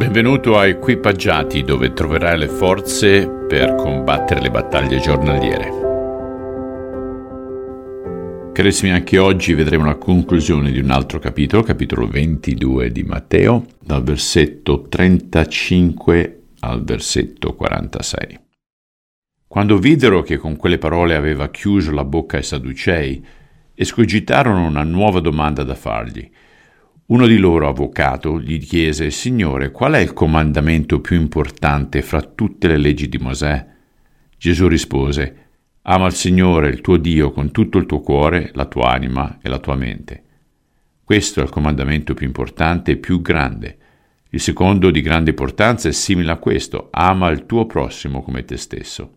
Benvenuto a Equipaggiati dove troverai le forze per combattere le battaglie giornaliere. Carissimi, anche oggi vedremo la conclusione di un altro capitolo, capitolo 22 di Matteo, dal versetto 35 al versetto 46. Quando videro che con quelle parole aveva chiuso la bocca ai Sadducei, escogitarono una nuova domanda da fargli – uno di loro, avvocato, gli chiese, Signore, qual è il comandamento più importante fra tutte le leggi di Mosè? Gesù rispose, Ama il Signore, il tuo Dio, con tutto il tuo cuore, la tua anima e la tua mente. Questo è il comandamento più importante e più grande. Il secondo di grande importanza è simile a questo, ama il tuo prossimo come te stesso.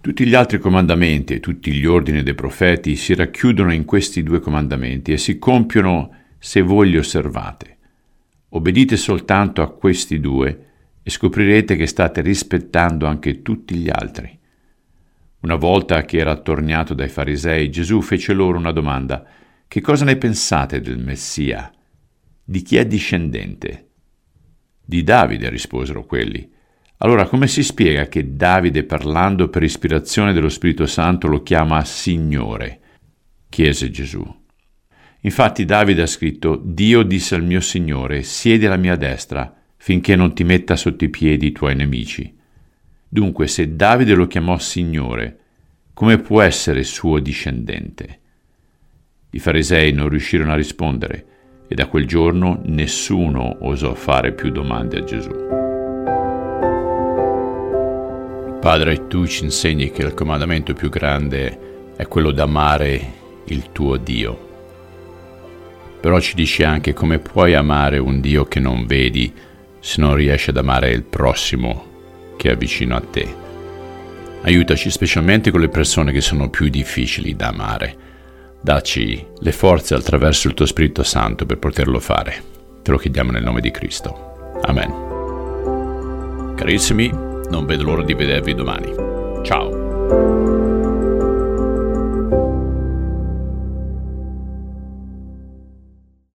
Tutti gli altri comandamenti e tutti gli ordini dei profeti si racchiudono in questi due comandamenti e si compiono se voi li osservate. Obbedite soltanto a questi due e scoprirete che state rispettando anche tutti gli altri. Una volta che era attorniato dai farisei, Gesù fece loro una domanda. Che cosa ne pensate del Messia? Di chi è discendente? Di Davide, risposero quelli. Allora come si spiega che Davide, parlando per ispirazione dello Spirito Santo, lo chiama Signore? chiese Gesù. Infatti Davide ha scritto, Dio disse al mio Signore, siedi alla mia destra, finché non ti metta sotto i piedi i tuoi nemici. Dunque, se Davide lo chiamò Signore, come può essere suo discendente? I farisei non riuscirono a rispondere e da quel giorno nessuno osò fare più domande a Gesù. Padre, tu ci insegni che il comandamento più grande è quello d'amare il tuo Dio però ci dice anche come puoi amare un Dio che non vedi se non riesci ad amare il prossimo che è vicino a te. Aiutaci specialmente con le persone che sono più difficili da amare. Dacci le forze attraverso il tuo Spirito Santo per poterlo fare. Te lo chiediamo nel nome di Cristo. Amen. Carissimi, non vedo l'ora di vedervi domani. Ciao.